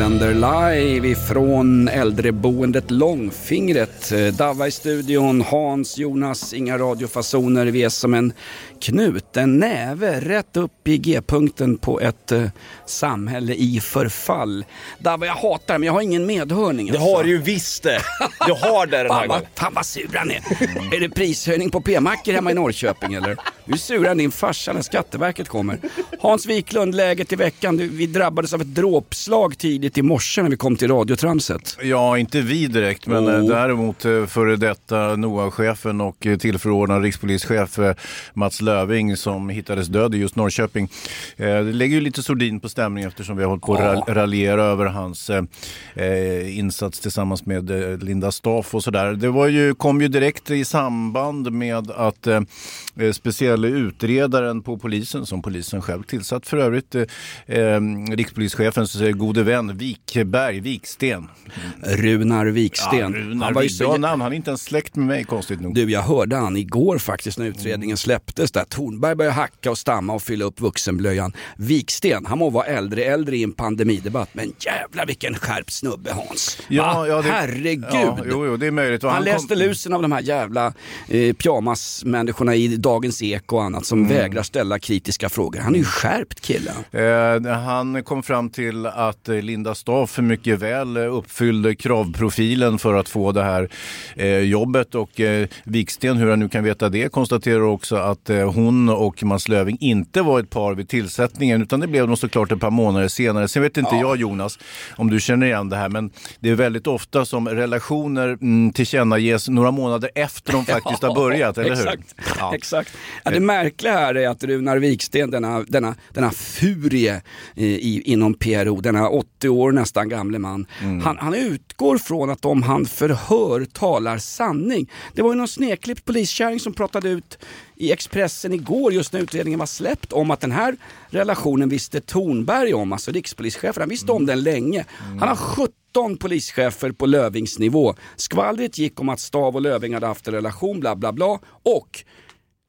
Sänder live ifrån äldreboendet Långfingret. Eh, Dava i studion, Hans, Jonas, inga radiofasoner. Vi är som en knuten näve rätt upp i G-punkten på ett eh, samhälle i förfall. Dava, jag hatar men jag har ingen medhörning. Det alltså. har du ju visst det. Du har det den här gången. fan vad sur han är. är det prishöjning på p-mackor hemma i Norrköping eller? Du är surare än din farsa när Skatteverket kommer. Hans Wiklund, läget i veckan. Du, vi drabbades av ett dråpslag tidigt i morse när vi kom till radiotramset. Ja, inte vi direkt, men Oh. eh, däremot eh, före detta NOA-chefen och eh, tillförordnad rikspolischef Mats Löving som hittades död i just Norrköping. Det lägger ju lite sordin på stämningen eftersom vi har hållit på att ra- raljera över hans insats tillsammans med Linda Staff och sådär. Det var ju, kom ju direkt i samband med att eh, speciella utredaren på polisen, som polisen själv tillsatt för övrigt, eh, rikspolischefens gode vän Wikberg, Viksten. Runar Viksten. Runar han var ju så... Bra namn, han är inte ens släkt med mig konstigt nog. Du, jag hörde han igår faktiskt när utredningen släpptes där. Tornberg började hacka och stamma och fylla upp vuxenblöjan. Viksten, han må vara äldre äldre i en pandemidebatt, men jävlar vilken skärpt snubbe Hans. Va? Herregud. Ja, jo, jo, det är möjligt. Och Han, kom- läste lusen av de här jävla eh, pyjamasmänniskorna i Dagens Eko och annat som vägrar ställa kritiska frågor. Han är ju skärpt killen. Eh, han kom fram till att eh, Linda Staff mycket väl eh, uppfyllde kravprofilen för att få det här eh, jobbet och eh, Viksten, hur han nu kan veta det, konstaterar också att eh, hon och Mats Löving inte var ett par vid tillsättningen utan det blev de såklart ett par månader senare. Sen vet inte jag Jonas om du känner igen det här men det är väldigt ofta som relationer mm, tillkännages några månader efter de faktiskt har börjat, eller hur? Exakt. Ja. Exakt. Ja, det märkliga här är att Runar Viksten, denna, denna, denna furie eh, i, inom PRO, denna 80 år nästan gamle man, Mm. han, han utgår från att om han förhör talar sanning. Det var ju någon snekklippt poliskärring som pratade ut i Expressen igår just när utredningen var släppt om att den här relationen visste Tornberg om, alltså rikspolischefen. Han visste om den länge. Han har 17 polischefer på Lövingsnivå. Skvallret gick om att Stav och Löving hade haft en relation, bla bla bla. Och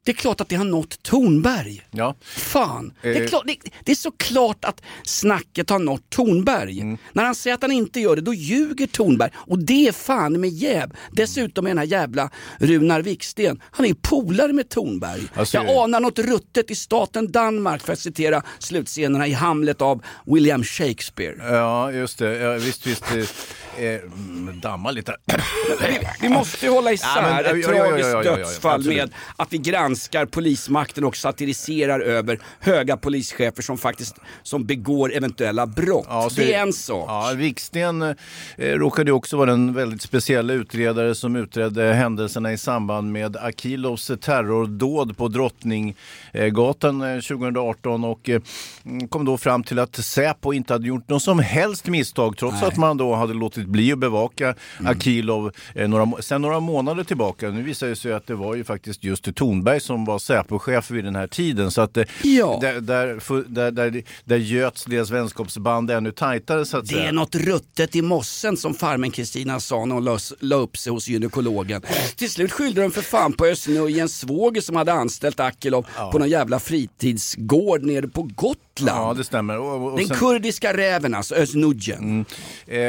det är klart att det har nått Tornberg. Ja. Fan, det, är Eh. klart, det, det är så klart att snacket har nått Tornberg. Mm. När han säger att han inte gör det, då ljuger Tornberg. Och det är fan med jäv. Dessutom är den här jävla Runar Viksten, han är polare med Tornberg. Alltså, Jag anar något ruttet i staten Danmark för att citera slutscenerna i Hamlet av William Shakespeare. Ja, just det. Ja, visst, visst. Eh, eh, mm, damma lite. Vi måste ju hålla isär Ja, men- ett ja, tragiskt dödsfall med att vi granskar polismakten och satiriserar över höga polischefer som faktiskt som begår eventuella brott. Ja, så det är en sak. Ja, Viksten eh, råkade också vara den väldigt speciella utredare som utredde händelserna i samband med Akilovs terrordåd på Drottninggatan eh, 2018 och eh, mm, kom då fram till att Säpo inte hade gjort något som helst misstag trots Nej. Mm. att man då hade låtit bli att bevaka Akilov eh, några, sedan några månader tillbaka. Nu visar det sig att det var ju faktiskt just Tornberg som var Säpo-chef vid den här tiden. Så att eh, Ja. där, där, där, där, där göts deras vänskapsband ännu tajtare så att Det säga. är något ruttet i mossen som farmen Kristina sa när hon la, la upp sig hos gynekologen. Till slut skyllde de för fan på Özz Nujens svåger som hade anställt Akilov på någon jävla fritidsgård nere på Gotland. Ja, det stämmer. Och, och Den sen- kurdiska räven alltså, Özz Nujen. Eh,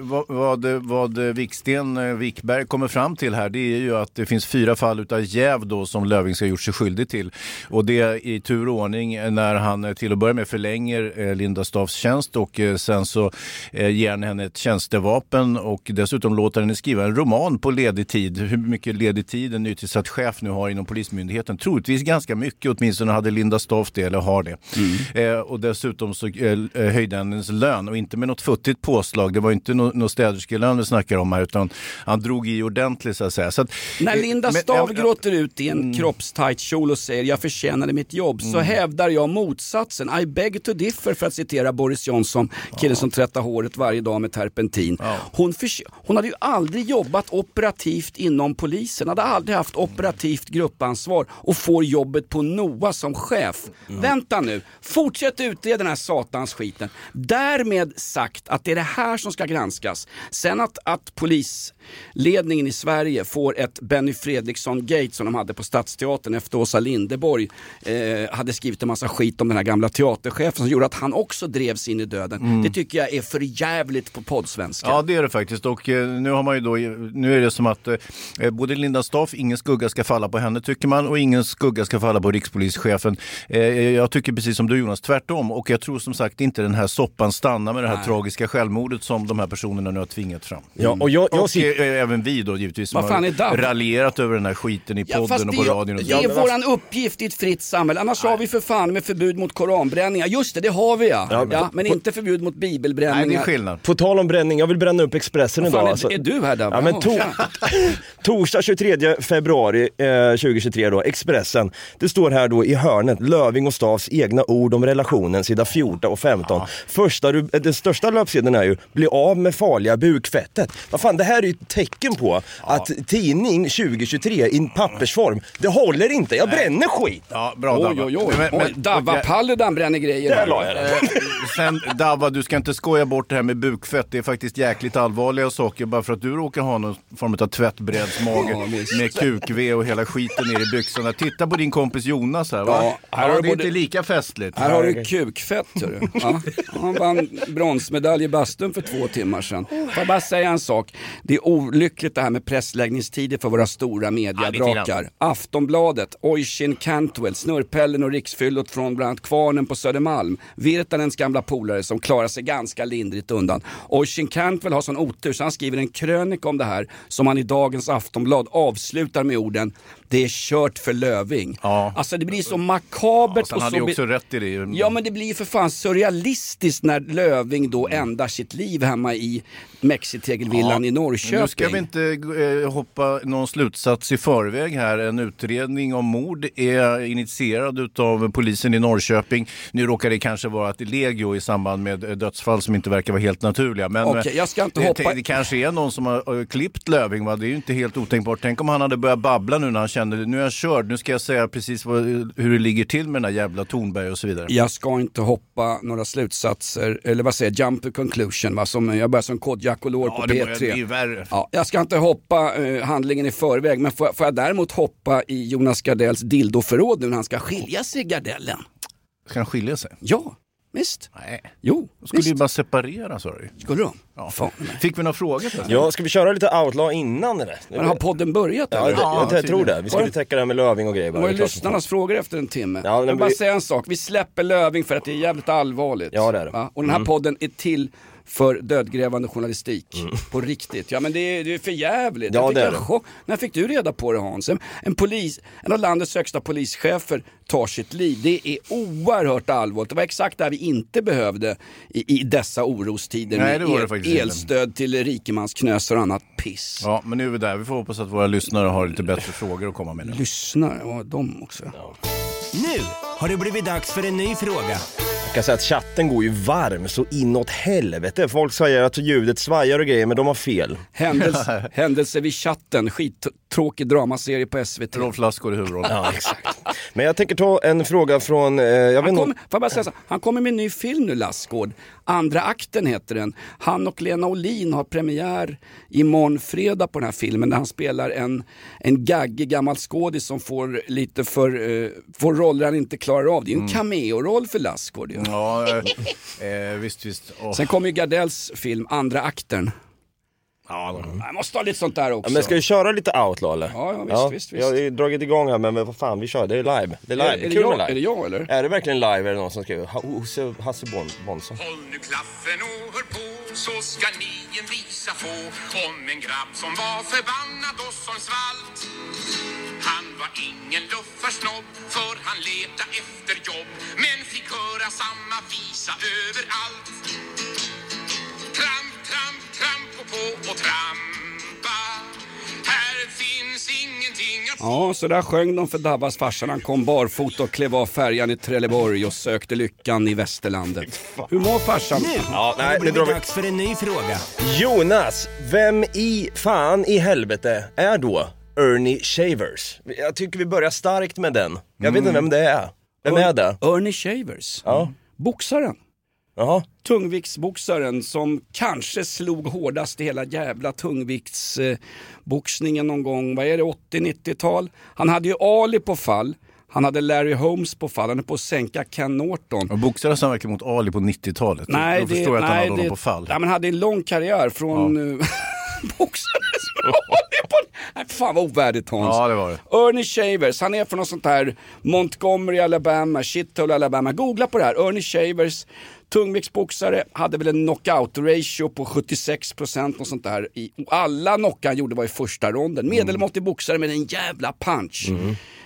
vad, vad, vad Viksten eh, Wikberg kommer fram till här det är ju att det finns fyra fall utav jäv då som Löfving ska ha gjort sig skyldig till. Och det i tur och ordning när han till att börja med förlänger eh, Linda Staafs tjänst och eh, sen så eh, ger han henne ett tjänstevapen och dessutom låter henne skriva en roman på ledig tid. Hur mycket ledig tid en nytillsatt chef nu har inom Polismyndigheten. Troligtvis ganska mycket, åtminstone hade Linda Staaf det eller har det. Eh, och dessutom så eh, höjde han hennes lön och inte med något futtigt påslag. Det var inte någon no städerskelön vi snackar om här utan han drog i ordentligt så att säga. Så att, När Linda men- ja, gråter ut i en kroppstajt kjol och säger jag förtjänade mitt jobb så hävdar jag motsatsen. I beg to differ för att citera Boris Johnson, killen som tvättar håret varje dag med terpentin. Hon, hon hade ju aldrig jobbat operativt inom polisen, hade aldrig haft operativt gruppansvar och får jobbet på NOA som chef. Vänta nu, fortsätt utreda den här satans skiten. Därmed sagt att det är det här som ska granskas. Sen att, att polisledningen i Sverige får ett Benny Fredriksson-gate som de hade på Stadsteatern efter Åsa Linderborg eh, hade skrivit en massa skit om den här gamla teaterchefen som gjorde att han också drevs in i döden. Det tycker jag är för jävligt på poddsvenska. Ja det är det faktiskt och eh, nu har man ju då, nu är det som att eh, både Linda Staaf, ingen skugga ska falla på henne tycker man och ingen skugga ska falla på rikspolischefen. Eh, jag tycker precis som du Jonas, tvärtom och jag tror som sagt inte den här soppan stannar med det här tragiska självmordet som de här personerna nu har tvingat fram. Ja, och jag, jag Och eh, även vi då givetvis som har raljerat över den här skiten i Ja, podden fast och på är- radion. Och det är våran uppgift i ett fritt samhälle. Annars har vi för fan med förbud mot koranbränningar. Just det, det har vi ja. ja, Ja, men på- inte förbud mot Nej, det bibelbränningar. är skillnad. På tal om bränning, jag vill bränna upp Expressen Vad fan, idag. är, alltså. är du här Dabbe? Ja, men to torsdag 23 februari eh, 2023 då, Expressen. Det står här då i hörnet, Löving och Stavs egna ord om relationen, sida 14 och 15. Första, ru- eh, den största löpsedeln är ju, bli av med farliga bukfettet. Vad fan, det här är ju ett tecken på att tidning 2023 i pappersform, det håller inte. Jag bränner skit. Ja, bra Oj, Davva. oj, oj. Men- men- oj Davva Paludan bränner grejer. Där la jag det. Eh, Sen Davva, du ska inte skoja bort det här med bukfett. Det är faktiskt jäkligt allvarliga saker. Bara för att du råkar ha någon form av tvättbrädsmage Ja, visst. med kukv och hela skiten ner i byxorna. Titta på din kompis Jonas här. Va? Ja, här har ja, du det är både- inte lika festligt. Här har du kukfett hörru. Ja. Han vann bronsmedalj i bastun för två timmar sedan. Får jag bara säga en sak. Det är olyckligt det här med pressläggningstider för våra stora mediadrakar. Aftonbladet, Oisin Cantwell, Snurrpellen och Riksfyllot från bland annat Kvarnen på Södermalm. Virtanens gamla polare som klarar sig ganska lindrigt undan. Oisin Cantwell har sån otur så han skriver en krönika om det här som han i dagens Aftonblad avslutar med orden Det är kört för Löving. Ja. Alltså det blir så makabert Sen och hade så ju också rätt i det. Ja men det blir ju för fan surrealistiskt när Löving då ändar sitt liv hemma i Mexitegelvillan i Norrköping. Nu ska vi inte eh, hoppa någon slutsats i förväg här. En utredning om mord är initierad av polisen i Norrköping. Nu råkar det kanske vara ett legio i samband med eh, dödsfall som inte verkar vara helt naturliga. Men eh, jag ska inte det, hoppa- det kanske är någon som har eh, klippt Löving. Va? Det är ju inte helt otänkbart. Tänk om han hade börjat babbla nu när han kände nu är jag körd. Nu ska jag säga precis vad, hur det ligger till med den här jävla Tornberg och så vidare. Jag ska inte hoppa några slutsatser, eller vad säger jag, jump to conclusion va? Som, jag börjar som kodjakolor på Ja, det börjar P3. bli värre. Ja, jag ska inte hoppa eh, handlingen i förväg, men får, får jag däremot hoppa i Jonas Gardells dildoförråd nu när han ska skilja sig Gardellen? Ska han skilja sig? Ja, visst. Nej. Jo, Då skulle visst. ju bara separera sa du. Skulle de? Ja. Fan. Fick vi några frågor? förresten? Ja, ska vi köra lite outlaw innan eller? Men har podden börjat Ja, eller? det, jag, jag tror det. Vi skulle täcka det här med Löving och grejer. Det bara. Det ju är klart som lyssnarnas frågor efter en timme. Ja, jag men vill bara vi- säga en sak, vi släpper Löving för att det är jävligt allvarligt. Ja, det är det. Va? Och den här podden är till för dödgrävande journalistik. På riktigt. Ja men det är, det är för jävligt. Ja, jag fick det är det. chock. När fick du reda på det Hans? En, en, polis, en av landets högsta polischefer tar sitt liv. Det är oerhört allvarligt. Det var exakt det här vi inte behövde i, i dessa orostider Nej, det var det faktiskt inte. elstöd till rikemansknösar och annat piss. Ja, men nu är vi där. Vi får hoppas att våra lyssnare har lite bättre frågor att komma med nu. Lyssnare, ja de också. Nu har det blivit dags för en ny fråga. Kan säga att chatten går ju varm så inåt helvete. Folk säger att ljudet svajar och grejer men de har fel. Händelse, händelse vid chatten, skittråkig dramaserie på SVT. Rolf Lassgård i huvudrollen. Ja, exakt. Men jag tänker ta en fråga från, eh, jag vet Han kommer, får jag bara säga så, här, han kommer med en ny film nu Lassgård. Andra akten heter den. Han och Lena Olin har premiär imorgon fredag på den här filmen där han spelar en, en gaggig gammal skådis som får lite för, eh, får roller han inte klarar av. Det är ju en cameo-roll för Lassgård ju. Ja, eh, eh, visst, visst. Åh. Sen kommer ju Gardells film Andra akten. Ja, jag måste ha lite sånt där också. Ja, men ska vi köra lite outlaw eller? Ja, ja, visst, visst, visst. Jag har dragit igång här men vad fan vi kör, det är live. Det är live, Är- är det kul jag- live. är det jag, eller? Är det verkligen live är det någon som skriver? Ha- Hasse, Hasse Bon, Bonsa. Håll nu klaffen och hör på så ska ni en visa få om en grabb som var förbannad och som svalt. Han var ingen luffarsnobb för han leta efter jobb men fick höra samma visa överallt. Tramp, på och trampa. Här finns ingenting att Ja, så där sjöng de för Dabbas farsa han kom barfota och klev av färjan i Trelleborg och sökte lyckan i västerlandet. Hur mår farsan? Nu Ja, nej, nu drar vi- dags för en ny fråga. Jonas, vem i fan i helvete är då Ernie Shavers? Jag tycker vi börjar starkt med den. Jag vet inte vem det är. Vem är det? Ernie Shavers. Ja. Boxaren. Jaha. Tungviktsboxaren som kanske slog hårdast i hela jävla tungviktsboxningen någon gång, vad är det, 80-90-tal? Han hade ju Ali på fall, han hade Larry Holmes på fall, han är på att sänka Ken Norton. Och boxades han verkligen mot Ali på 90-talet? Nej, Då förstår jag att han hade honom på fall. Ja, men hade en lång karriär från ja. boxades med Ali på... Nej, fan vad ovärdigt Hans. Ja, det var det. Ernie Shavers, han är från något sånt här Montgomery, Alabama, Shithole, Alabama. Googla på det här, Ernie Shavers, tungviktsboxare, hade väl en knockout ratio på 76% och sånt där. Och alla knockar han gjorde var i första ronden. Medelmåttig boxare med en jävla punch.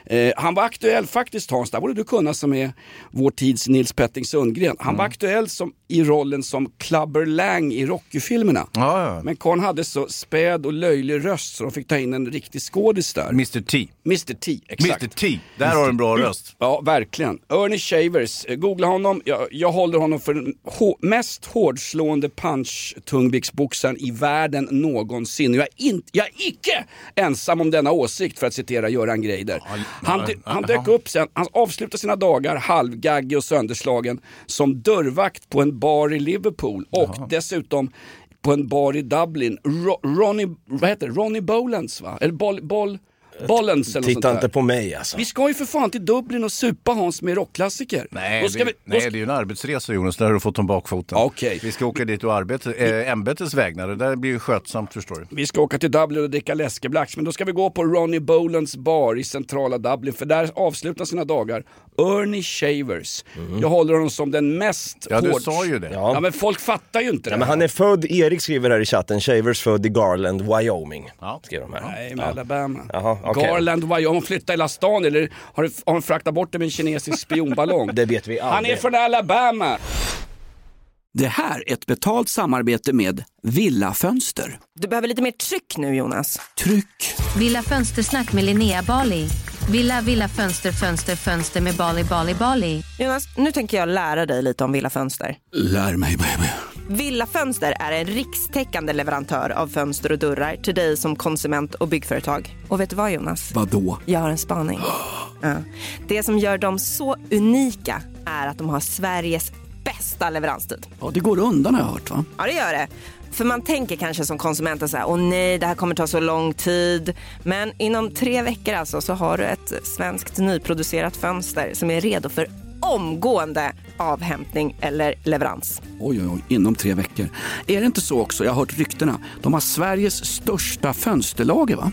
Eh, han var aktuell faktiskt Hans, där borde du kunna som är vår tids Nils Petting Sundgren. Han var aktuell som, i rollen som Clubber Lang i Rocky-filmerna. Ja, ja. Men Karn hade så späd och löjlig röst så de fick ta in en riktig skådis där. Mr T. Mr T, exakt. Mr T. Där har du en bra röst. Ja, verkligen. Ernie Shavers, eh, googla honom. Jag, jag håller honom för den mest hårdslående punch-tungviktsboxaren i världen någonsin. Jag är, in, jag är icke ensam om denna åsikt för att citera Göran Greider. Han, han dök upp sen, han avslutade sina dagar halvgaggig och sönderslagen som dörrvakt på en bar i Liverpool och dessutom på en bar i Dublin. Ro, Ronnie, vad heter det? Ronnie Bolens va? Eller Boll, Boll, Bollens eller Titta där. inte på mig alltså. Vi ska ju för fan till Dublin och supa Hans med rockklassiker. Nej, det, vi, nej, ska, det är ju en arbetsresa Jonas, där har du fått om bakfoten. Okej. Vi ska åka dit och arbeta, äh, ämbetets vägnar, det där blir ju skötsamt förstår du. vi ska åka till Dublin och dricka läskeblacks, men då ska vi gå på Ronnie Bolans bar i centrala Dublin, för där avslutar sina dagar Ernie Shavers. Jag håller honom som den mest Ja, du hård- sa ju det. Ja. men folk fattar ju inte Ja, det. men han är född, Erik skriver här i chatten, Shavers född i Garland, Wyoming. Ja. Skriver de här. Nej, med Alabama. Jaha, okej. Garland, vad gör hon? Flyttar hela stan eller har, har hon fraktat bort det med en kinesisk spionballong? Det vet vi Han aldrig. är från Alabama! Det här är ett betalt samarbete med Villa Fönster. Du behöver lite mer tryck nu Jonas. Tryck! Villa Fönstersnack med Linnea Bali. Villa, villa, fönster, fönster, fönster med Bali, Bali, Bali. Jonas, nu tänker jag lära dig lite om Villa Fönster. Lär mig baby. Villa Fönster är en rikstäckande leverantör av fönster och dörrar till dig som konsument och byggföretag. Och vet du vad Jonas? Vadå? Jag har en spaning. Ja. Det som gör dem så unika är att de har Sveriges bästa leveranstid. Ja, det går undan har jag hört va? Ja, det gör det. För man tänker kanske som konsument att så här, åh nej, det här kommer ta så lång tid. Men inom tre veckor alltså så har du ett svenskt nyproducerat fönster som är redo för omgående avhämtning eller leverans. Oj, oj, oj, inom tre veckor. Är det inte så också, jag har hört ryktena, de har Sveriges största fönsterlager va?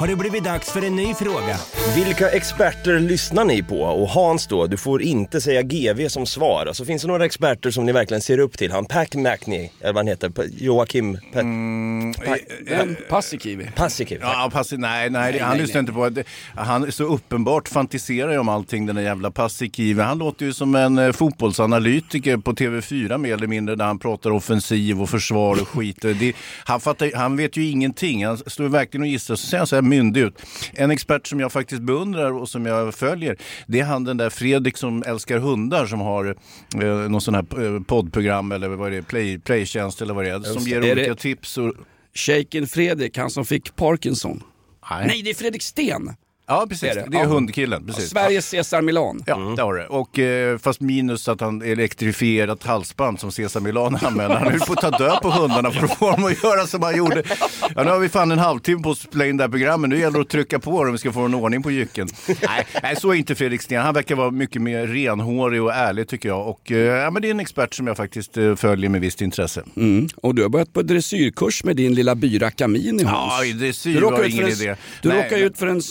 har det blivit dags för en ny fråga. Vilka experter lyssnar ni på? Och Hans då, du får inte säga GV som svar. Alltså finns det några experter som ni verkligen ser upp till? Han Pat McNey, eller vad han heter, Pa- Joakim... Pat, Den Paasikivi. Paasikivi. Ja, passi, nej, nej, Nej, han nej, lyssnar inte på det. Han är så uppenbart fantiserar ju om allting den där jävla Paasikivi. Han låter ju som en eh, fotbollsanalytiker på TV4 mer eller mindre när han pratar offensiv och försvar och skit. Det, han, fattar, han vet ju ingenting. Han står verkligen och gissar. Så ser han så här myndig ut. En expert som jag faktiskt beundrar och som jag följer, det är han den där Fredrik som älskar hundar som har eh, någon sån här eh, poddprogram eller vad är det, play, playtjänst eller vad det är, som ger Är olika tips. Och... Shaken Fredrik, han som fick Parkinson. Nej, det är Fredrik Sten. Ja, precis. Det är, Ja. hundkillen. Precis. Sveriges Cesar Milan. Ja, det har det. Och, eh, fast minus att han elektrifierat halsband som Cesar Milan använder. Han höll på att ta död på hundarna för att få dem att göra som han gjorde. Ja, nu har vi fan en halvtimme på att spela in det här programmet. Nu gäller det att trycka på om vi ska få en ordning på jycken. Nej, nej, så är inte Fredrik Sten. Han verkar vara mycket mer renhårig och ärlig tycker jag. Och, eh, ja, men det är en expert som jag faktiskt eh, följer med visst intresse. Mm. Och du har börjat på dressyrkurs med din lilla byra Camini Hans. Ja, dressyr Du var ut för ingen en, idé. Du Nej, råkade men- ut för en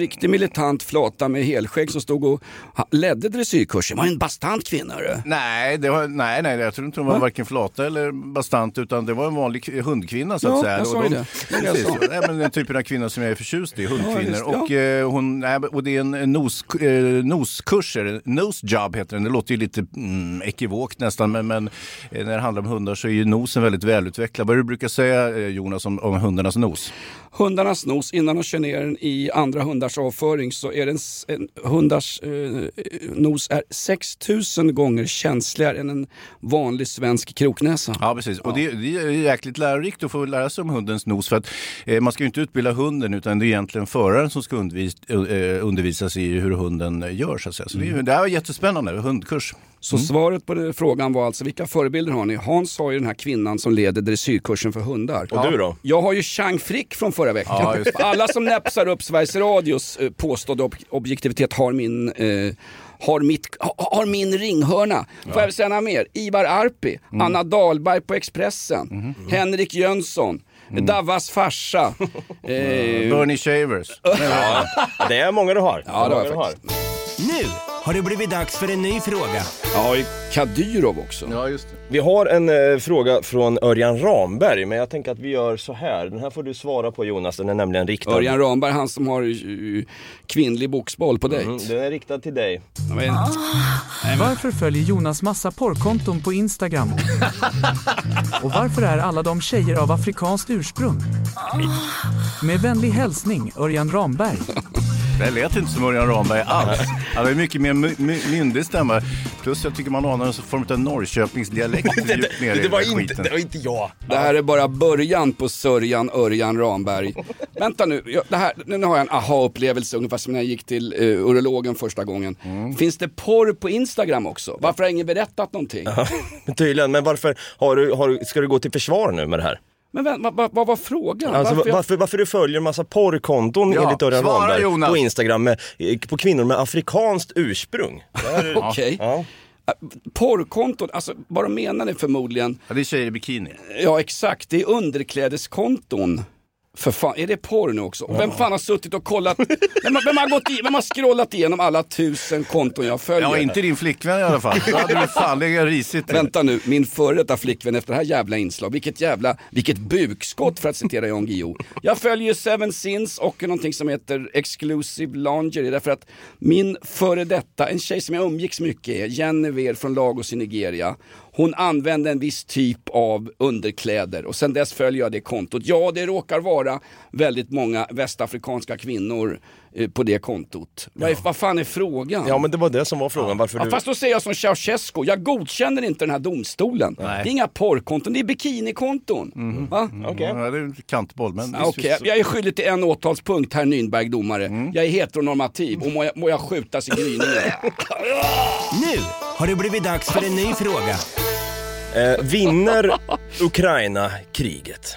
riktig militant flata med helskägg som stod och ledde dressyrkursen. var en bastant kvinna. Du. Nej, det var, nej, nej, jag tror inte hon var Va? varken flata eller bastant utan det var en vanlig hundkvinna så att Ja, säga. jag sa Och de- det. Precis, sa. ja, men den typen av kvinnor som jag är förtjust i, hundkvinnor. visst, ja. och, eh, hon, nej, och det är en nos, eh, noskurs, eller nose job heter den. Det låter ju lite mm, ekivokt nästan men, men eh, när det handlar om hundar så är ju nosen väldigt välutvecklad. Vad är det du brukar säga Jonas om, om hundarnas nos? Hundarnas nos, innan de kör ner den i andra hundars avföring så är den, en hundars eh, nos är 6000 gånger känsligare än en vanlig svensk kroknäsa. Ja, precis. Och det, det är jäkligt lärorikt att få lära sig om hundens nos. För att, eh, man ska ju inte utbilda hunden utan det är egentligen föraren som ska undervis, eh, undervisas i hur hunden gör. Så, att säga. så det, är ju- det här var jättespännande, hundkurs. Så svaret på den frågan var alltså, vilka förebilder har ni? Hans har ju den här kvinnan som leder dressyrkursen för hundar. Och du då? Jag har ju Chang Frick från förra veckan. Ja, just det. Alla som näpsar upp Sveriges Radios eh, påstådda ob- objektivitet har min, eh, har mitt, ha, har min ringhörna. Får jag säga några mer? Ivar Arpi, Mm. Anna Dahlberg på Expressen, Mhm. Henrik Jönsson, Davas farsa. eh, Bernie Shavers. Ja, det är många du har. Ja, det har många jag du har. Nu har det blivit dags för en ny fråga. Ja, i Kadyrov också. Ja, just det. Vi har en eh, fråga från Örjan Ramberg, men jag tänker att vi gör så här. Den här får du svara på Jonas, den är nämligen riktad. Örjan Ramberg, han som har eh, kvinnlig boxboll på dejt. Mm, den är riktad till dig. Varför följer Jonas massa porrkonton på Instagram? Och varför är alla de tjejer av afrikanskt ursprung? Med vänlig hälsning Örjan Ramberg. Det lät inte som Örjan Ramberg alls. Han ju mycket mer my- my- myndig stämma. Plus jag tycker man anar en form av Norrköpingsdialekt ner i det, var inte, det var inte jag. Det här är bara början på sörjan Örjan Ramberg. Vänta nu, jag, det här, nu har jag en aha-upplevelse ungefär som när jag gick till uh, urologen första gången. Mm. Finns det porr på Instagram också? Varför har ingen berättat någonting? Tydligen, men varför har du, har, du- ska du gå till försvar nu med det här? Men vä- vad, vad, vad var frågan? Alltså, varför varför, jag... varför, du följer massa porrkonton Ja, enligt Örjan Ramberg på Instagram med, eh, på kvinnor med afrikanskt ursprung? Okej. Ja. Porrkonton, alltså vad de menar är förmodligen, Ja, det är tjejer i bikini. ja exakt, det är underklädeskonton. För fan, är det porr nu också? Och Vem fan har suttit och kollat, vem, har- vem, har gått i, vem har scrollat igenom alla tusen konton jag följer? Ja, inte din flickvän i alla fall. Då hade du fan legat risigt. Vänta nu, min före detta flickvän efter det här jävla inslag, vilket jävla, vilket bukskott för att citera Jan Guillou. Jag följer Seven Sins och någonting som heter Exclusive Lingerie därför att min före detta, en tjej som jag umgicks mycket med, Genevieve från Lagos i Nigeria, hon använde en viss typ av underkläder och sen dess följer jag det kontot. Ja, det råkar vara väldigt många västafrikanska kvinnor på det kontot. Vad, är, vad fan är frågan? Ja men det var det som var frågan, varför Ja, du... fast då säger jag som Ceausescu, jag godkänner inte den här domstolen. Det är inga porrkonton, det är bikinikonton. Va? Ja, det är en kantboll. Men Ja, Okej, jag är skyldig till en åtalspunkt, herr Nürnberg domare. Mm. Jag är heteronormativ och må jag, må jag skjutas i gryningen. Nu har det blivit dags för en ny fråga. Eh, vinner Ukraina kriget?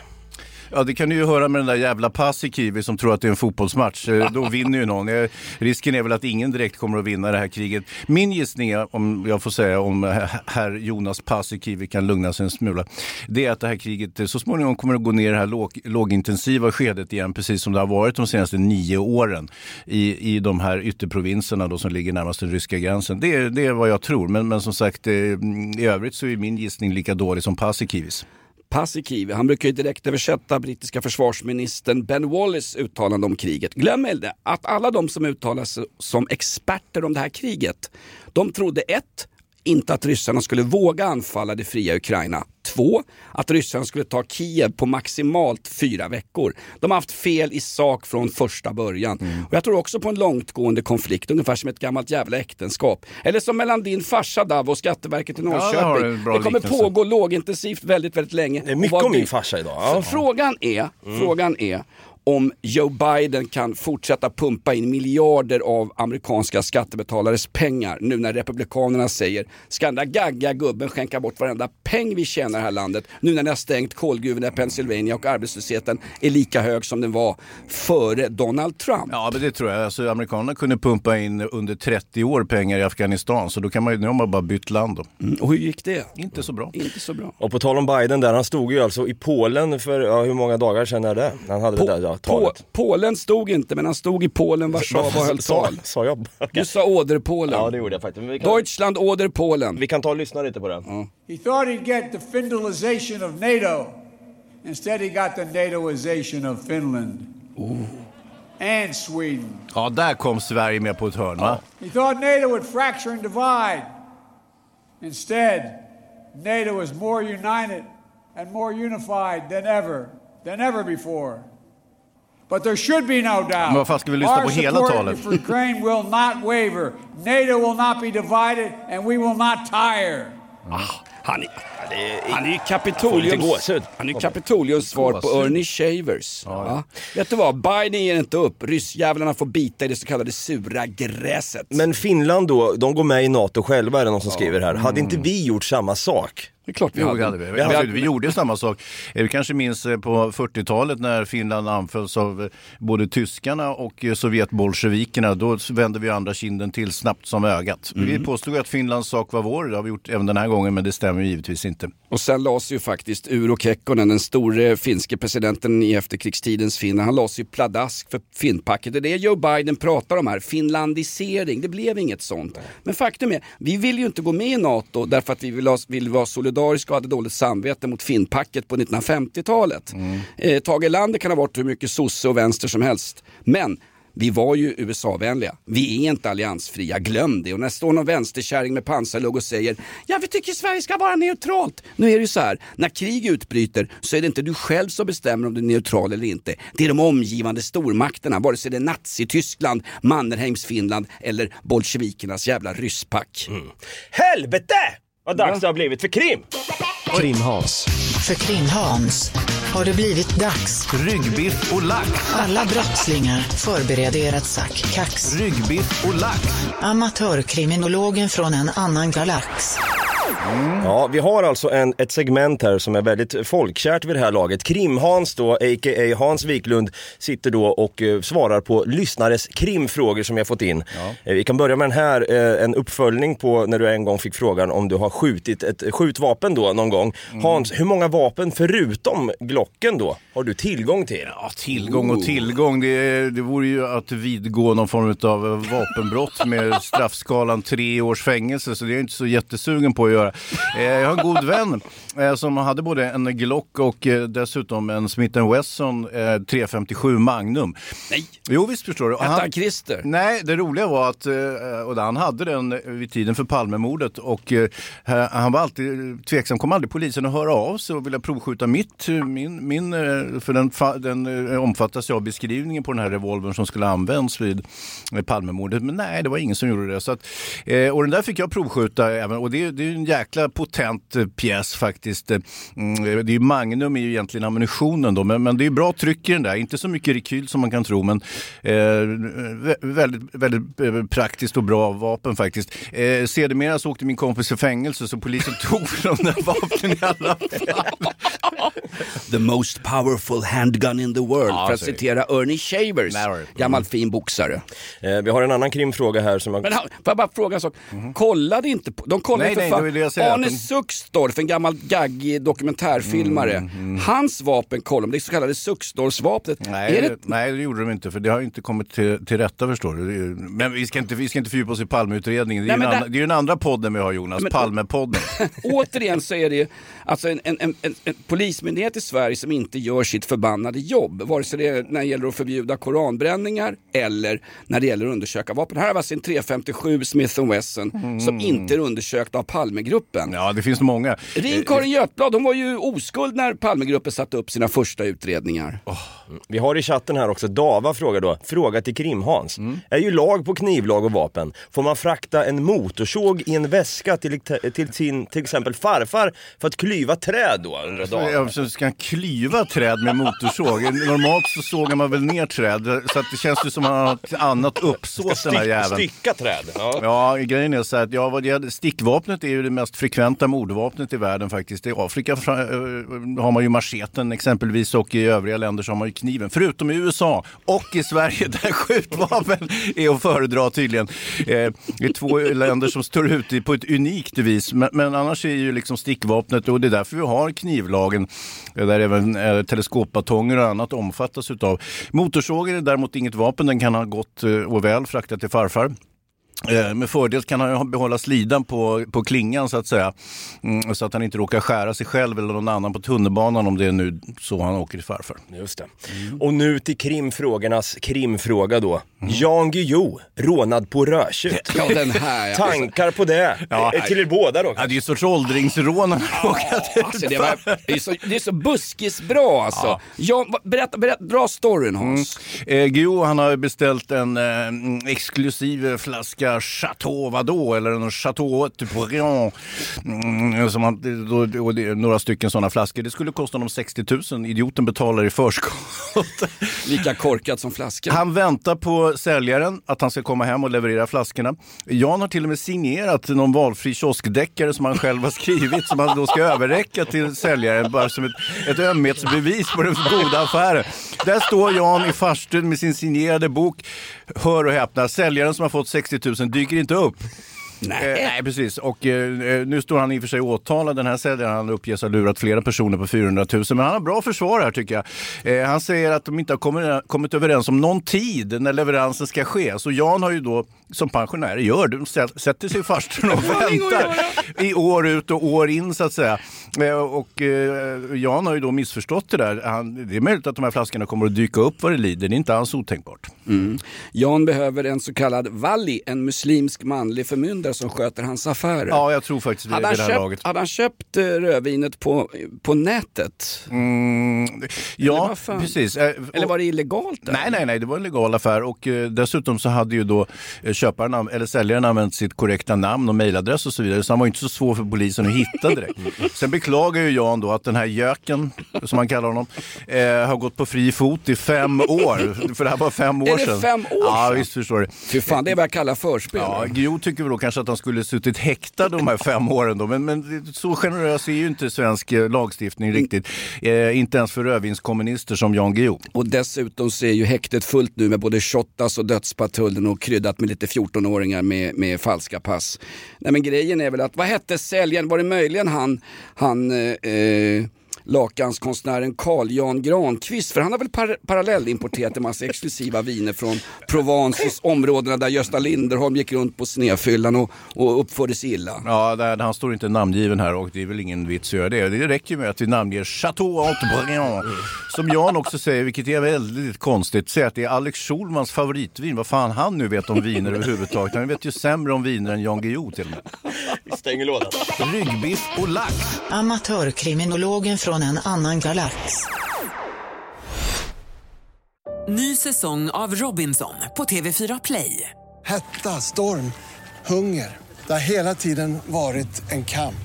Ja, det kan du ju höra med den där jävla Paasikivi som tror att det är en fotbollsmatch. Eh, då vinner ju någon. Eh, risken är väl att ingen direkt kommer att vinna det här kriget. Min gissning, är, om jag får säga, om herr Jonas Paasikivi kan lugna sig en smula, det är att det här kriget eh, så småningom kommer att gå ner i det här låg, lågintensiva skedet igen, precis som det har varit de senaste nio åren i, i de här ytterprovinserna då, som ligger närmast den ryska gränsen. Det är, det är vad jag tror, men, men som sagt, i övrigt så är min gissning lika dålig som Paasikivis. Paasikivi, han brukar ju direkt översätta brittiska försvarsministern Ben Wallace uttalande om kriget. Glöm inte att alla de som uttalar sig som experter om det här kriget, de trodde ett, inte att ryssarna skulle våga anfalla det fria Ukraina. Två, att ryssarna skulle ta Kiev på maximalt fyra veckor. De har haft fel i sak från första början. Och jag tror också på en långtgående konflikt, ungefär som ett gammalt jävla äktenskap. Eller som mellan din farsa Dav och Skatteverket i Ja, Norrköping. det en bra det kommer liknelse. pågå lågintensivt väldigt, väldigt länge. Det är mycket om min farsa idag. Ja. frågan är, Mm. frågan är om Joe Biden kan fortsätta pumpa in miljarder av amerikanska skattebetalares pengar nu när republikanerna säger ska den där gagga gubben skänka bort varenda peng vi tjänar i det här landet nu när ni har stängt kolgruvorna i Pennsylvania och arbetslösheten är lika hög som den var före Donald Trump. Ja, men det tror jag. Alltså, amerikanerna kunde pumpa in under 30 år pengar i Afghanistan, så då kan man ju, nu har man bara bytt land. Då. och hur gick det? Inte så bra. Inte så bra. Och på tal om Biden där, han stod ju alltså i Polen för, ja, hur många dagar sedan är det? Han hade det där ja, På, talet. Polen stod inte, men han stod i Polen, Warszawa och höll tal. Sa jag? Du sa Oder-Polen. Ja det gjorde jag faktiskt. Kan, Deutschland, Oder-Polen. vi kan ta och lyssna lite på det. He thought he'd get the Finlandization of NATO. Instead, he got the NATOization of Finland and Sweden. Ja, där kom Sverige med på ett hörn. Va? He thought NATO would fracture and divide. Instead, NATO is more united and more unified than ever, than ever before. But there should be no doubt. Men vad ska vi lyssna Our på hela support talet? for Ukraine will not waver. NATO will not be divided and we will not tire. Han är, han är ju Kapitoliums, han är Kapitoliums svar på. Ernie Shavers. Ja. Vet du vad, Biden ger inte upp. Ryssjävlarna får bita i det så kallade sura gräset. Men Finland då, de går med i NATO själva är det någon som skriver här. Hade inte vi gjort samma sak? Det är klart vi Jo, hade. det hade vi. Vi hade- vi gjorde samma sak. Du kanske minns eh, på 40-talet när Finland anfölls av eh, både tyskarna och eh, Sovjetbolsjevikerna. Då vände vi andra kinden till snabbt som ögat. Vi påstod att Finlands sak var vår. Det har vi gjort även den här gången, men det stämmer ju givetvis inte. Och sen lades ju faktiskt Urho Kekkonen, den store finske presidenten i efterkrigstidens Finland, han lades ju pladask för Finnpacket. Det är det Joe Biden pratar om här, finlandisering. Det blev inget sånt. Men faktum är, vi vill ju inte gå med i NATO därför att vi vill, ha, vill vara solidariska och hade dåligt samvete mot Finnpacket på 1950-talet. Eh, Tage Erlander kan ha varit hur mycket sosse och vänster som helst. Men vi var ju USA-vänliga. Vi är inte alliansfria, glöm det. Och när står någon vänsterkärring med pansarlugg och säger ja vi tycker Sverige ska vara neutralt. Nu är det ju så här, när krig utbryter så är det inte du själv som bestämmer om du är neutral eller inte. Det är de omgivande stormakterna, vare sig det är Nazityskland, Mannerheims Finland eller bolsjevikernas jävla rysspack. Helvete! Vad dags det har blivit för krim! Krim-Hans. För Krim-Hans har det blivit dags. Ryggbiff och lax. Alla brottslingar, förbered er att sack kax. Ryggbiff och lax. Amatörkriminologen från en annan galax. Ja, vi har alltså en, ett segment här som är väldigt folkkärt vid det här laget. Krim-Hans då, a.k.a. Hans Wiklund, sitter då och eh, svarar på lyssnares krimfrågor som jag fått in. Eh, vi kan börja med den här, eh, en uppföljning på när du en gång fick frågan om du har skjutit ett skjutvapen då någon gång. Hans, hur många vapen förutom Glocken då har du tillgång till? Ja, tillgång och tillgång. Det, det vore ju att vidgå någon form av vapenbrott med straffskalan tre års fängelse, så det är jag inte så jättesugen på göra. Eh, jag har en god vän som hade både en Glock och eh, dessutom en Smith Wesson eh, 357 Magnum. Nej! Jo visst förstår du. Hette han Christer? Nej, det roliga var att eh, och han hade den vid tiden för Palmemordet och eh, han var alltid tveksam, kom aldrig polisen att höra av sig och ville provskjuta mitt, min, min eh, för den, den eh, omfattas av beskrivningen på den här revolvern som skulle använts vid eh, Palmemordet. Men nej, det var ingen som gjorde det. Så att, eh, och den där fick jag provskjuta även och det, är- det är en jäkla potent eh, pjäs faktiskt. Eh, Mm, det är Magnum är ju egentligen ammunitionen då, men, men det är bra tryck i den där. Inte så mycket rekyl som man kan tro, men eh, vä- väldigt, väldigt eh, praktiskt och bra vapen faktiskt. Eh, sedermera så åkte min kompis i fängelse så polisen tog de där vapnen i alla fall. The most powerful handgun in the world, Ja, för att så- citera Ernie Shavers, gammal fin boxare. Eh, vi har en annan krimfråga här som jag... Men får jag bara fråga en sak? Kollade inte på, de kollade Nej, för nej, fan, Arne att de- Suxdorf, en gammal gaggig dokumentärfilmare, hans vapen kollade de, det så kallade Suxdorfsvapnet. Nej, det... det, nej, det gjorde de inte, för det har inte kommit till, till rätta förstår du. Det Men vi ska inte, vi ska inte fördjupa oss i Palmeutredningen. Det är, Nej, annan, det är ju den andra podden vi har Jonas, Palmepodden. återigen så är det alltså en, en, en, en, polismyndighet i Sverige som inte gör sitt förbannade jobb. Vare sig det är när det gäller att förbjuda koranbränningar eller när det gäller att undersöka vapen. Här har vi alltså en 357 Smith Wesson som inte är undersökt av Palmegruppen. Ja, det finns många. Ring Karin Götblad, hon var ju oskuld när Palmegruppen satte upp sina första utredningar. Vi har i chatten här också, Dava frågar då, fråga till Krim-Hans. Mm. Är ju lag på knivlag och vapen. Får man frakta en motorsåg i en väska till, till sin till exempel farfar för att klyva träd då? undrar Dava. Ja, så ska han klyva träd med motorsåg? Normalt så sågar man väl ner träd, så att det känns ju som att han har ett annat uppsåt den här jäveln. Stycka träd. Ja. Ja, grejen är så här att ja, stickvapnet är ju det mest frekventa mordvapnet i världen faktiskt. I Afrika eh, har man ju macheten exempelvis och i övriga länder så har man ju kniven. Förutom i USA och i Sverige där skjutvapen är att föredra tydligen. Eh, det är två länder som står ute på ett unikt vis. Men, men annars är ju liksom stickvapnet och det är därför vi har knivlagen eh, där även eh, teleskopbatonger och annat omfattas utav. Motorsågen är däremot inget vapen, den kan ha gått eh, och väl fraktat till farfar. Eh, Med fördel kan han behålla slidan på, på klingan så att säga. Mm, så att han inte råkar skära sig själv eller någon annan på tunnelbanan om det är nu så han åker till farfar. Just det. Och nu till krimfrågornas krimfråga då. Jan Guillou, rånad på Rödtjut. Ja, den här, ja. Tankar på det? Ja. Eh, Till er båda då? Ja, det är ju en sorts åldringsrån han har råkat ut Alltså, det, var, det, är så, det är så buskisbra alltså. Ja. va- berätta, berätta, dra storyn Hans. Eh, Guillou han har beställt en eh, mm, exklusiv eh, flaska Chateau vadå eller en Chateau Poirion. Mm, som han, då, och det några stycken sådana flaskor. Det skulle kosta honom 60 000. Idioten betalar i förskott. Lika korkat som flaskan. Han väntar på säljaren att han ska komma hem och leverera flaskorna. Jan har till och med signerat någon valfri kioskdeckare som han själv har skrivit som han då ska överräcka till säljaren bara som ett, ett ömhetsbevis på den goda affären. Där står Jan i farstun med sin signerade bok. Hör och häpna, säljaren som har fått 60 000 dyker inte upp. Nej. Eh, nej, precis. Och eh, nu står han i och för sig åtalad, den här säljaren. Han uppges ha lurat flera personer på 400 000. Men han har bra försvar här tycker jag. Eh, han säger att de inte har kommit, kommit överens om någon tid när leveransen ska ske. Så Jan har ju då, som pensionärer gör, de sä- sätter sig i farstun och väntar i år ut och år in så att säga. Eh, och eh, Jan har ju då missförstått det där. Han, det är möjligt att de här flaskorna kommer att dyka upp vad det lider. Det är inte alls otänkbart. Mm. Jan behöver en så kallad valli, en muslimsk manlig förmyndare som sköter hans affärer. Ja, jag tror faktiskt det Hade han, det här köpt, laget. hade han köpt eh, rödvinet på, på nätet? Mm, ja, fan? precis. Eller var det illegalt? där? Nej, nej, nej, det var en legal affär och dessutom så hade ju då köparen eller säljaren använt sitt korrekta namn och mejladress och så vidare så han var inte så svår för polisen att hitta direkt. Sen beklagar ju Jan då att den här göken, som man kallar honom, eh, har gått på fri fot i fem år. För det här var fem år Är det sedan. fem år Ja, sedan? visst förstår du. Fy fan, det är vad jag kallar förspel. Ja, Guillou tycker väl då kanske att han skulle suttit häktad de här fem åren då. Men, men så generös är ju inte svensk eh, lagstiftning riktigt. Eh, inte ens för rödvinskommunister som Jan Guillou. Och dessutom så är ju häktet fullt nu med både Shottaz och Dödspatrullen och kryddat med lite 14-åringar med, med falska pass. Nej men grejen är väl att, vad hette säljaren? Var det möjligen han, han eh, eh lakanskonstnären Carl Jan Granqvist för han har väl par parallellimporterat en massa exklusiva viner från Provence och områdena där Gösta Linderholm gick runt på snefyllan och, och uppförde sig illa. Ja, där, han står inte namngiven här och det är väl ingen vits att göra det. Det räcker med att vi namnger Chateau Haute-Briand. Som Jan också säger, vilket är väldigt konstigt, säger att det är Alex Schulmans favoritvin. Vad fan han nu vet om viner överhuvudtaget. Han vet ju sämre om viner än Jan Guillou till och med. Vi stänger lådan. Ryggbiff och lax. Amatörkriminologen från en annan galax. Ny säsong av Robinson på TV4 Play. Hetta, storm, hunger. Det har hela tiden varit en kamp.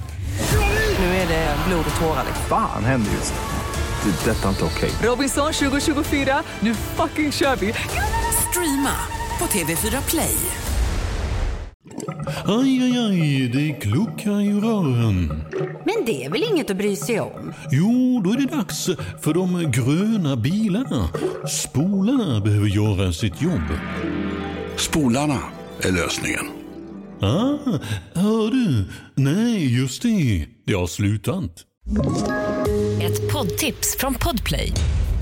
Nu är det blod och tårar. Fan händer just det. Det är detta inte okej. Robinson 2024, nu fucking kör vi! Streama på TV4 Play. Aj, aj, aj, det kluckar i rören. Men det är väl inget att bry sig om? Jo, då är det dags för de gröna bilarna. Spolarna behöver göra sitt jobb. Spolarna är lösningen. Ah, hör du? Nej, just det. Det har slutat. Ett poddtips från Podplay.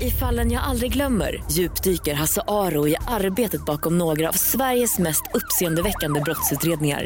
I fallen jag aldrig glömmer djupdyker Hasse Aro i arbetet bakom några av Sveriges mest uppseendeväckande brottsutredningar.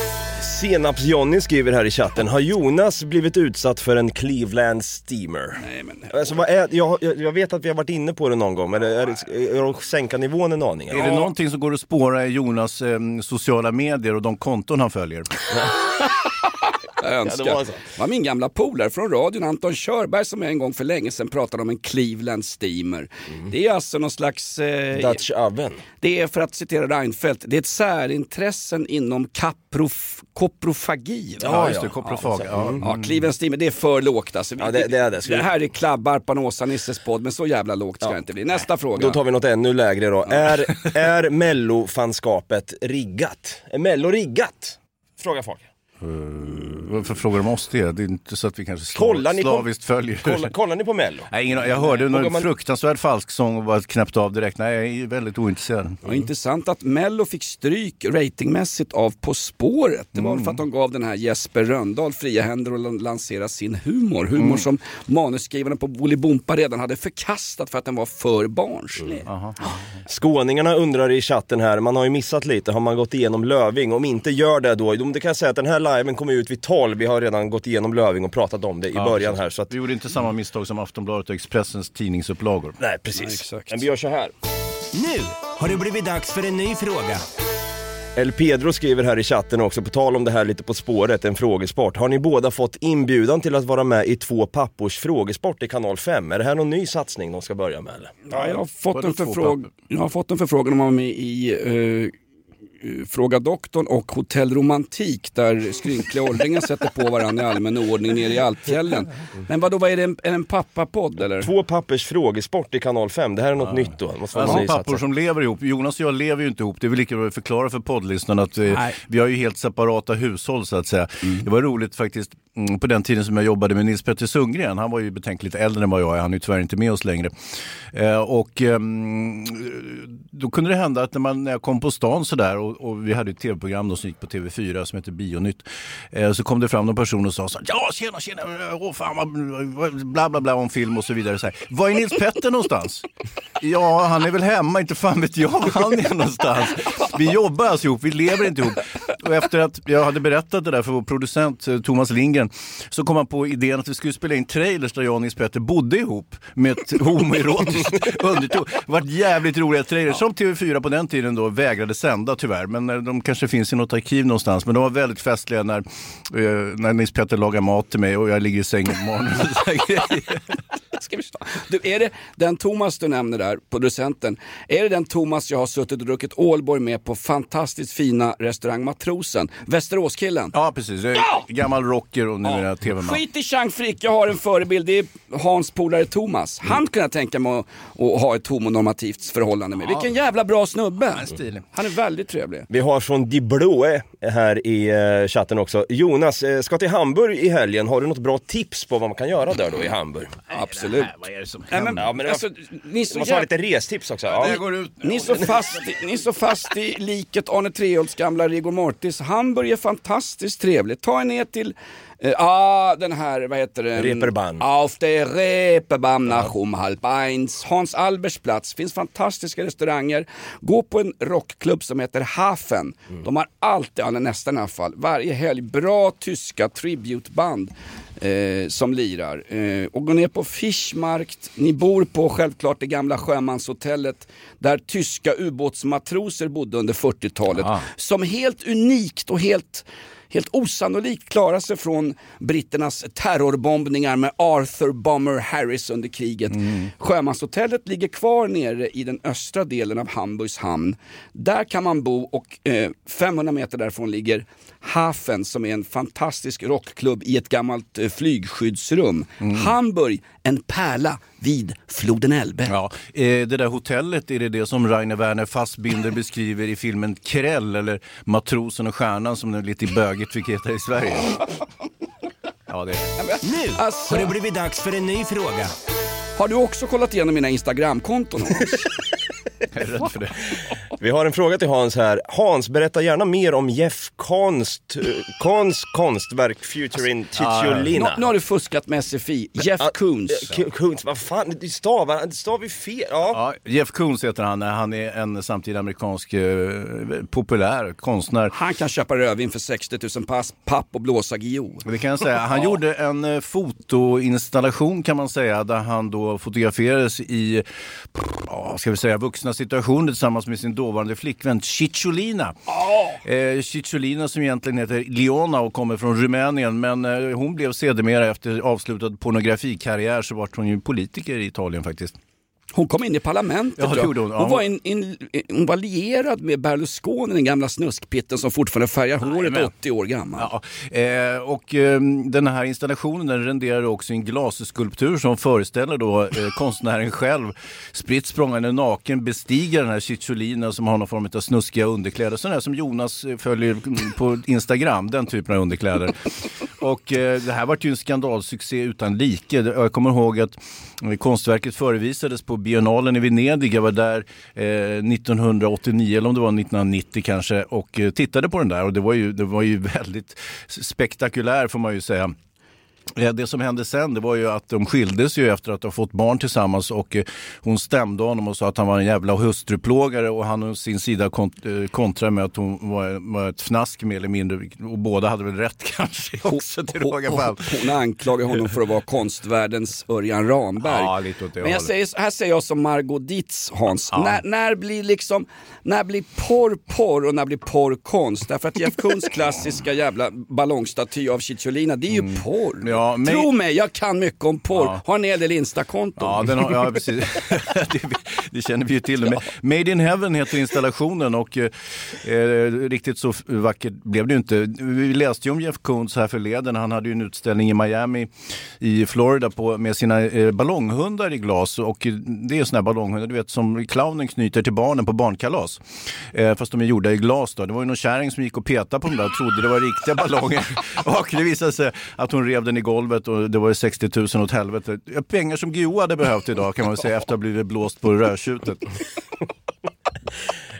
Senaps-Johnny skriver här i chatten, har Jonas blivit utsatt för en Cleveland Steamer? Nej, men... Alltså, vad är, jag, jag, vet att vi har varit inne på det någon gång, men är är det att sänka nivån en aning? Är det någonting som går att spåra i Jonas eh, sociala medier och de konton han följer? Jag önskar. Ja, det var så. var min gamla polare från radion, Anton Körberg, som en gång för länge sedan pratade om en Cleveland Steamer. Det är alltså någon slags... Eh, Dutch oven. det är för att citera Reinfeldt, det är ett särintressen inom kaprof, koprofagi. va? Ja, just det, koprofag. Ja. Mm. Ja, Cleveland Steamer, det är för lågt alltså. Ja, det- det är det. Det här är klabbarpan Åsa-Nisses podd, men så jävla lågt ska det inte bli. Nästa fråga. Då tar vi något ännu lägre då. Är, är mellofanskapet riggat? Är mello riggat? Fråga folk. Varför frågar de oss det? Det är inte så att vi kanske slav, Kollar ni på- slaviskt följer. Kollar, kollar ni på mello? Nej, ingen, jag hörde någon man- fruktansvärd falsksång och bara knäppte av direkt. Nej, jag är väldigt ointresserad. Ja, intressant att Mello fick stryk ratingmässigt av På spåret. Det var väl för att de gav den här Jesper Röndahl fria händer att lansera sin humor. Humor Mm. som manusskrivarna på Bolibompa redan hade förkastat för att den var för barnslig. Skåningarna undrar i chatten här, man har ju missat lite, har man gått igenom Löving? Om inte gör det då, då kan jag säga att den här liven kommer ut vid 12, vi har redan gått igenom Löving och pratat om det i Ja, början här. Så att, Vi gjorde inte samma misstag som Aftonbladet och Expressens tidningsupplagor. nej precis. Men vi gör så här. Nu har det blivit dags för en ny fråga. El Pedro skriver här i chatten också, på tal om det här lite på spåret, en frågesport. Har ni båda fått inbjudan till att vara med i två pappors frågesport i kanal 5? Är det här någon ny satsning de ska börja med eller? Ja, jag, har fått Vadå en två förfråg- jag har fått en förfrågan om att vara med i eh, Fråga doktorn och Hotell Romantik där skrynkliga åldringar sätter på varandra i allmän ordning nere i Alpfjällen. Men vadå, vad är det, en, är det en pappapodd eller? Två pappers frågesport i kanal 5, det här är något nytt då. Måste en Alltså pappor som lever ihop. Jonas och jag lever ju inte ihop. Det är väl lika bra att förklara för poddlyssnarna att eh, Nej. vi har ju helt separata hushåll så att säga. Det var roligt faktiskt mm, på den tiden som jag jobbade med Nils Petter Sundgren. Han var ju betänkligt äldre än vad jag är. Han är ju tyvärr inte med oss längre. Eh, och ehm, då kunde det hända att när, man, när jag kom på stan sådär och, och vi hade ett tv-program då som gick på TV4 som hette Bionytt. Eh, så kom det fram någon person och sa så här, ja tjena tjena, åh fan bla bla bla om film och så vidare. Så här, Var är Nils Petter någonstans? Ja, han är väl hemma, inte fan vet jag var han är någonstans. Vi jobbar alltså ihop, vi lever inte ihop. Och efter att jag hade berättat det där för vår producent eh, Thomas Lindgren så kom han på idén att vi skulle spela in trailers där jag och Nils Petter bodde ihop med ett homoerotiskt underton. Det var jävligt roliga trailers som TV4 på den tiden då vägrade sända tyvärr. Men eh, de kanske finns i något arkiv någonstans. Men de var väldigt festliga när, eh, när Nils Petter lagar mat till mig och jag ligger i sängen på morgonen. här. Ska vi? Du, är det den Thomas du nämner där, producenten, är det den Thomas jag har suttit och druckit Ålborg med på fantastiskt fina restaurang Matrosen? Västeråskillen? Ja precis, jag är Ja! gammal rocker och numera tv-man. Skit i Chang Frick, jag har en förebild, det är Hans polare Thomas. Mm. Han kan jag tänka mig att, att ha ett homonormativt förhållande med. Vilken jävla bra snubbe! Han är väldigt trevlig. Vi har från Di Blåe här i eh, chatten också. Jonas, eh, ska till Hamburg i helgen. Har du något bra tips på vad man kan göra där då i Hamburg? Absolut. Vad är det som Nej, men, händer? Ja, men det alltså, ni så Det måste vara jävla- lite restips också. Ja. Det går ut. Ni är så fast i, ni är så fast i liket Arne Treholts gamla Rigor Mortis. Hamburg är fantastiskt trevligt. Ta er ner till, eh, ah, den här, vad heter det? Reeperbahn. Auf der Reeperbahn nach um halb eins. Hans Albersplats. Finns fantastiska restauranger. Gå på en rockklubb som heter Hafen. De har alltid, eller nästan i alla fall, varje helg bra tyska tributeband. Eh, som lirar. Eh, och gå ner på Fischmarkt. Ni bor på självklart det gamla sjömanshotellet där tyska ubåtsmatroser bodde under 40-talet. Som helt unikt och helt helt osannolikt klarar sig från britternas terrorbombningar med Arthur Bomber Harris under kriget. Sjömanshotellet ligger kvar nere i den östra delen av Hamburgs hamn. Där kan man bo och eh, 500 meter därifrån ligger Hafen som är en fantastisk rockklubb i ett gammalt eh, flygskyddsrum. Hamburg, en pärla vid floden Elbe. Ja, eh, det där hotellet, är det det som Rainer Werner Fassbinder beskriver i filmen Kräll eller Matrosen och Stjärnan som det lite bögigt fick heta i Sverige? Ja, det är. Nu Alltså- har det blivit dags för en ny fråga. Har du också kollat igenom mina Instagramkonton? Jag är rädd för det. Vi har en fråga till Hans här. Hans, berätta gärna mer om Jeff Konst, eh, Kons konstverk Futuring Cicciolina. Nu, nu har du fuskat med SFI. Jeff Koons. K- Koons, vad fan, du stavar, du stavar ju fel. Ja. Ja, Jeff Koons heter han. Han är en samtida amerikansk eh, populär konstnär. Han kan köpa rödvin för 60 000 pass, papp och blåsa Guillou. Det kan jag säga. Han gjorde en eh, fotoinstallation kan man säga där han då fotograferades i, ja, ska vi säga, vuxna situationer tillsammans med sin dåvarande flickvän Cicciolina. Eh, Cicciolina som egentligen heter Leona och kommer från Rumänien men eh, hon blev sedermera efter avslutad pornografikarriär så vart hon ju politiker i Italien faktiskt. Hon kom in i parlamentet. Ja, hon. Ja, hon, var in, in, hon var lierad med Berlusconi, den gamla snuskpitten som fortfarande färgar håret Jajamän. 80 år gammal. Ja, eh, och eh, den här installationen den renderar också en glasskulptur som föreställer då eh, konstnären själv spritt språngande naken bestiga den här Cicciolina som har någon form av snuskiga underkläder. Sådana här som Jonas eh, följer på Instagram, den typen av underkläder. Och eh, det här var ju en skandalsuccé utan like. Jag kommer ihåg att eh, konstverket förevisades på biennalen i Venedig. Jag var där eh, 1989 eller om det var 1990 kanske och eh, tittade på den där och det var ju, det var ju väldigt spektakulär får man ju säga. Eh, Det som hände sen det var ju att de skildes ju efter att ha fått barn tillsammans och eh, hon stämde honom och sa att han var en jävla hustruplågare och han å sin sida kont- eh, kontrade med att hon var, var ett fnask mer eller mindre och båda hade väl rätt kanske också till råga på. Hon anklagar honom för att vara konstvärldens Örjan Ramberg. Ja, lite åt det Men jag säger, här säger jag som Margot Dietz, Hans. Ja. När, när blir liksom, när blir porr porr och när blir porr konst? Därför att Jeff Koons klassiska jävla ballongstaty av Cicciolina, det är ju porr. Ja, men- Tro mig, jag kan mycket om porr. Ja. Har en hel del instakonton. Ja, den har, ja precis. det, det känner vi ju till. Men Made in Heaven heter installationen och eh, eh, riktigt så vackert blev det ju inte. Vi läste ju om Jeff Koons här förleden. Han hade ju en utställning i Miami i Florida på, med sina eh, ballonghundar i glas. Och eh, det är såna här ballonghundar du vet, som clownen knyter till barnen på barnkalas. Eh, fast de är gjorda i glas. Då. Det var ju någon kärring som gick och petade på dem där och trodde det var riktiga ballonger. och det visade sig att hon rev den i golvet och det var ju 60 000 åt helvete. Pengar som Guillou hade behövt idag kan man säga efter att ha blivit blåst på rödtjutet.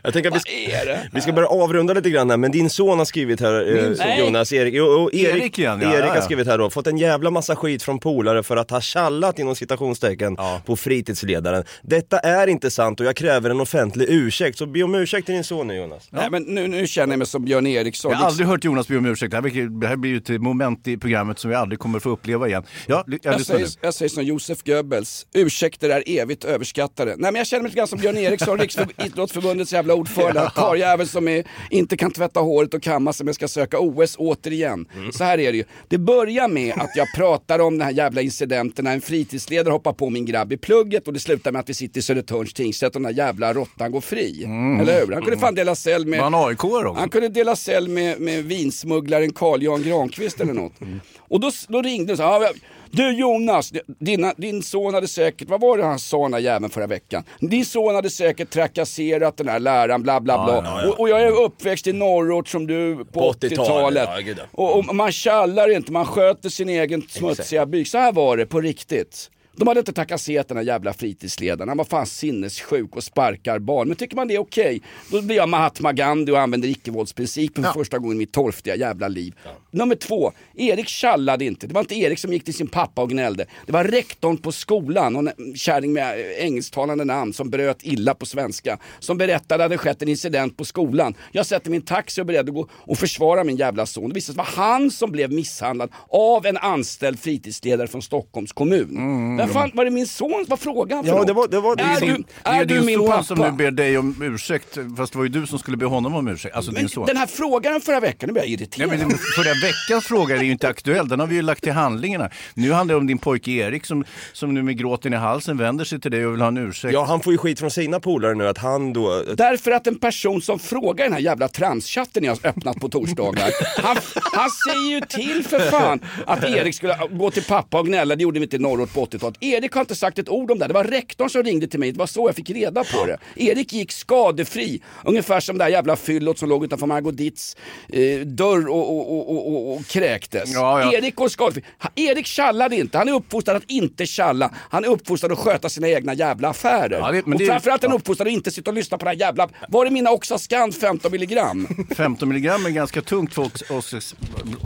Jag tänker att vi, Vad är det? vi ska börja avrunda lite grann här, men din son har skrivit här, eh? Jonas, Erik, jo, jo, Erik, Erik igen, ja, Erik ja, har ja. skrivit här då, fått en jävla massa skit från polare för att ha tjallat inom citationstecken på fritidsledaren. Detta är inte sant och jag kräver en offentlig ursäkt, så be om ursäkt till din son nu Jonas. Nej, men nu, nu känner jag mig som Björn Eriksson. Jag har aldrig hört Jonas be om ursäkt. Det här, blir- det här blir ju ett moment i programmet som vi aldrig kommer få uppleva igen. Ja, jag Jag säger, jag säger som Josef Goebbels, ursäkter är evigt överskattade. Nej men jag känner mig lite grann som Björn Eriksson, Riksidrottsförbundets jävla jävla ordförande, karljävel som är, inte kan tvätta håret och kamma sig men ska söka OS återigen. Mm. Så här är det ju. Det börjar med att jag pratar om den här jävla incidenten när en fritidsledare hoppar på min grabb i plugget och det slutar med att vi sitter i Södertörns tingsrätt och den här jävla råttan går fri. Eller hur? Han kunde fan dela cell med... Han AIK också? Han kunde dela cell med, med vinsmugglaren Carl Jan Granqvist eller något. Och då, då ringde de och sa, "Ja, du Jonas, dina, din son hade säkert, vad var det han sa den här jäveln förra veckan? Din son hade säkert trakasserat den här läraren, bla bla bla. Ja, ja, ja. Och, och jag är uppväxt i norrort som du på, På 80-talet, 80-talet. ja, gud, ja. och, och man tjallar inte, man sköter sin egen smutsiga byk. Så här var det på riktigt. De hade inte trakasserat den här jävla fritidsledaren. Han var fan sinnessjuk och sparkar barn. Men tycker man det är okej, då blir jag Mahatma Gandhi och använder icke-våldsprincipen för första gången i mitt torftiga jävla liv. Nummer två, Erik tjallade inte. Det var inte Erik som gick till sin pappa och gnällde. Det var rektorn på skolan, och en kärring med engelsktalande namn som bröt illa på svenska. Som berättade att det hade skett en incident på skolan. Jag sätter min taxi och är beredd att gå och försvara min jävla son. Det visade sig vara han som blev misshandlad av en anställd fritidsledare från Stockholms kommun. Vem fan, var det min son? Vad frågade han för Ja, det var- det var- är Det du, din, det är är du din min son pappa? som nu ber dig om ursäkt, fast det var ju du som skulle be honom om ursäkt. Alltså din son. Den här frågan förra veckan, nu blir jag irriterad. Nej, men förra veckans fråga är ju inte aktuell, den har vi ju lagt till handlingarna. Nu handlar det om din pojke Erik som, som nu med gråten i halsen vänder sig till dig och vill ha en ursäkt. Ja, han får ju skit från sina polare nu att han då... Därför att en person som frågar i den här jävla tramschatten jag har öppnat på torsdagar, han, han säger ju till för fan att Erik skulle gå till pappa och gnälla, det gjorde vi inte i norrort på 80-talet. Erik har inte sagt ett ord om det, det var rektorn som ringde till mig, det var så jag fick reda på det. Erik gick skadefri, ungefär som det där jävla fyllot som låg utanför Margot Ditts eh, dörr och, och, och, och, och, kräktes. Ja, ja. Erik går skadefri. Erik tjallade inte, han är uppfostrad att inte tjalla, han är uppfostrad att sköta sina egna jävla affärer. Ja, det- men och det- framförallt är han uppfostrad att inte sitta och lyssna på det här jävla, var det mina Oxascan 15 milligram? 15 milligram är ganska tungt för oss. oss, oss.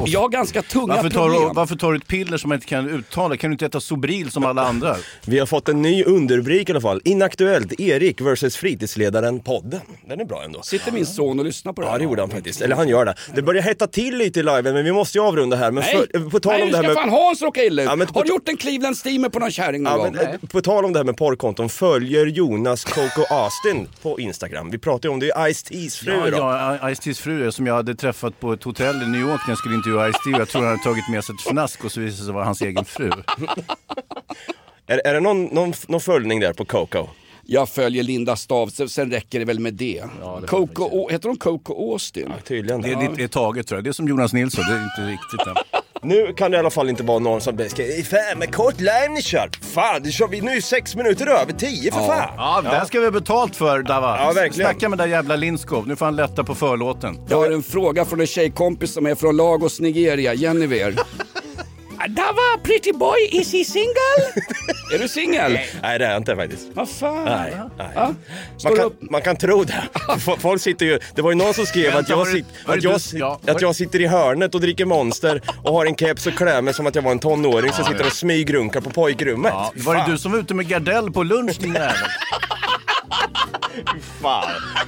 Jag har ganska tunga varför tar, du, problem. varför tar du ett piller som man inte kan uttala? Kan du inte äta Sobril som alla andra? Vi har fått en ny underrubrik i alla fall. Inaktuellt, Erik versus fritidsledaren podden. Den är bra ändå. Sitter min son och lyssnar på det Ja det gjorde han faktiskt, eller han gör det. Det börjar hetta till lite i liven men vi måste ju avrunda här. Men Nej, för, på tal Nej om det här med... fan Hans råka illa ut. Ja, men Har du gjort en Cleveland Steamer på någon kärring någon Ja, gång? men, eh, på tal om det här med porrkonton, följer Jonas Coco Austin på Instagram. Vi pratade ju om det, Ice-T's fru Ja, då. ja, Ice-T's fru är som jag hade träffat på ett hotell i New York när jag skulle intervjua Ice-T. Jag tror han hade tagit med sig ett fnask och så visade det sig vara hans egen fru. Är, är det någon, någon, någon följning där på Coco? Jag följer Linda Stav, sen- sen räcker det väl med det. Coco, Å- heter hon Coco Austin? Tydligen. Det är, det är taget tror jag. Det är som Jonas Nilsson, det är inte riktigt än. Nu kan det i alla fall inte vara någon som ska Fan med kort live ni kör! Fan, det kör vi nu är sex minuter över tio för fan! Ja, det här ska vi ha betalt för Dava. Ja, verkligen. Snacka med den där jävla Lindskov, nu får han lätta på förlåten. Jag har en fråga från en tjejkompis som är från Lagos, Nigeria, Jennifer. Dava, pretty boy, is he single? är du singel? Nej det är jag inte faktiskt. Vad fan? Nej, nej. Står Man, kan, man kan tro det. Folk sitter ju, det var ju någon som skrev att, jag, sit, att, jag, att jag sitter i hörnet och dricker monster och har en keps och klär mig som att jag var en tonåring som sitter och smygrunkar på pojkrummet. Ja, var det du som var ute med Gardell på lunch din jävel? Fan.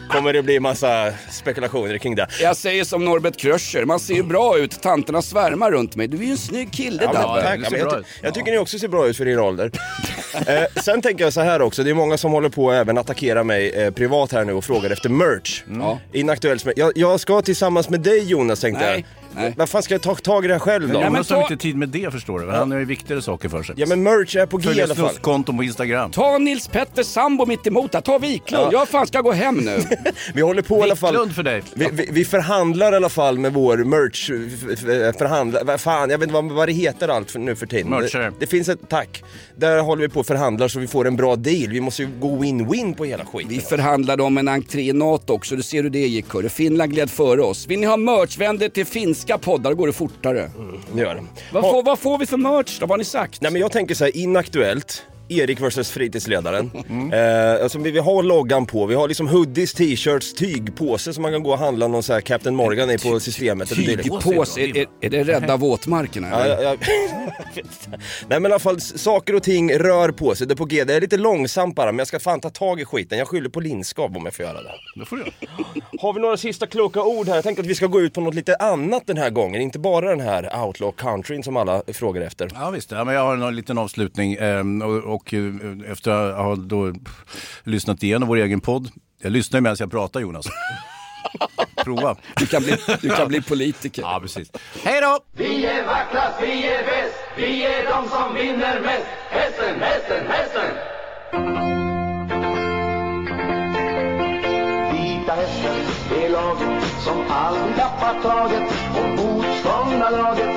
Kommer det bli massa spekulationer kring det. Jag säger som Norbert Kröscher, man ser ju bra ut, tanterna svärmar runt mig. Du är ju en snygg kille Ja, men, Dabbe. tack. Ja, men jag, ty- jag tycker ni också ser bra ut för er ålder. eh, sen tänker jag så här också, det är många som håller på att även attackera mig eh, privat här nu och frågar efter merch. Ja. Inaktuellt. Jag, jag ska tillsammans med dig Jonas tänkte Nej, jag. Nej. Vad fan ska jag ta tag i det här själv då? Ja, men Jonas har ta- inte tid med det förstår du. Han har ju viktigare saker för sig. Ja men merch är på G i Följa alla fall. snuskkonton på Instagram. Ta Nils Petter sambo mitt emot här, ta Wiklund. Jag fan ska gå hem nu. Vi håller på i alla fall. Wiklund för dig. Vi, vi, vi förhandlar i alla fall med vår merch, f- f- förhandla, vad fan, jag vet inte vad, vad det heter allt för, nu för tiden. Merchare. Det, det finns ett, tack. Där håller vi på och förhandlar så vi får en bra deal. Vi måste ju gå win-win på hela skiten. Vi förhandlade om en entré i NATO också, du ser hur det gick hörru. Finland gled före oss. Vill ni ha merch, vänd er till finska poddar, då går det fortare. Det gör det. Vad, får, vad får vi för merch då? Vad har ni sagt? Nej men jag tänker så här, inaktuellt. Erik versus fritidsledaren. Eh, alltså vi, vi har loggan på, vi har liksom hoodies, t-shirts, tygpåse som man kan gå och handla någon så här Captain Morgan i på systemet. Tygpåse, är, är, är det rädda våtmarkerna? Ja, ja, ja. Nej men i alla fall, saker och ting rör på sig. Det är på G. Det är lite långsamt bara, men jag ska fan ta tag i skiten. Jag skyller på linskav om jag får göra det. Det får du. Har vi några sista kloka ord här? Jag tänker att vi ska gå ut på något lite annat den här gången. Inte bara den här outlaw countryn som alla frågar efter. Ja visst, ja, men jag har en liten avslutning ehm, och, och eh, efter att ha då lyssnat igenom vår egen podd Jag lyssnar medan jag pratar Jonas. Prova. Du kan bli, du kan bli politiker. Ja, precis. Hej då! Vi är vackrast, vi är bäst, vi är de som vinner mest. Hästen, hästen, hästen! Vita hästen, det är laget som aldrig tappar taget. Och motståndarlaget,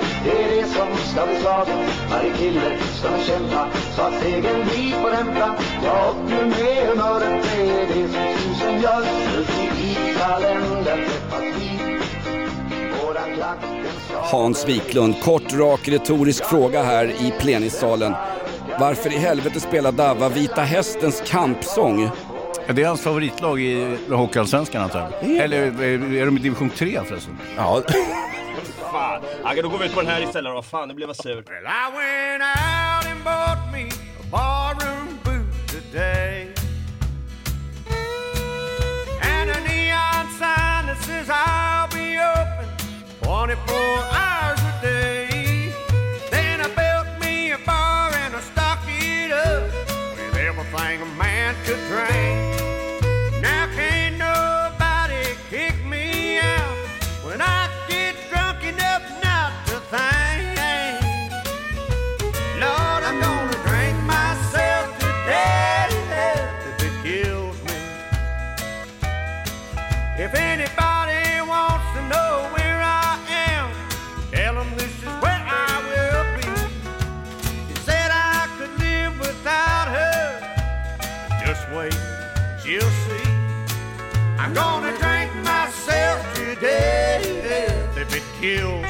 ska bli slaget. Varje kille ska nu kämpa så att segern vi får hämta. Ja, och ju med humöret, det är det som tusen gör. Ute i kalendern träffas vi. Hans Wiklund, kort, rak, retorisk fråga här i plenissalen. Varför i helvete spelar Dava Vita Hästens kampsång? Ja, Det är hans favoritlag i Hockeyallsvenskan antar jag. Eller är är de i division 3 förresten? Ja. Fan. Okej, då går vi ut på den här istället då. Fan, det blev jag sur. I went out and bought me a barroom boot today. And a neon sign that says I'll be open 24 hours hills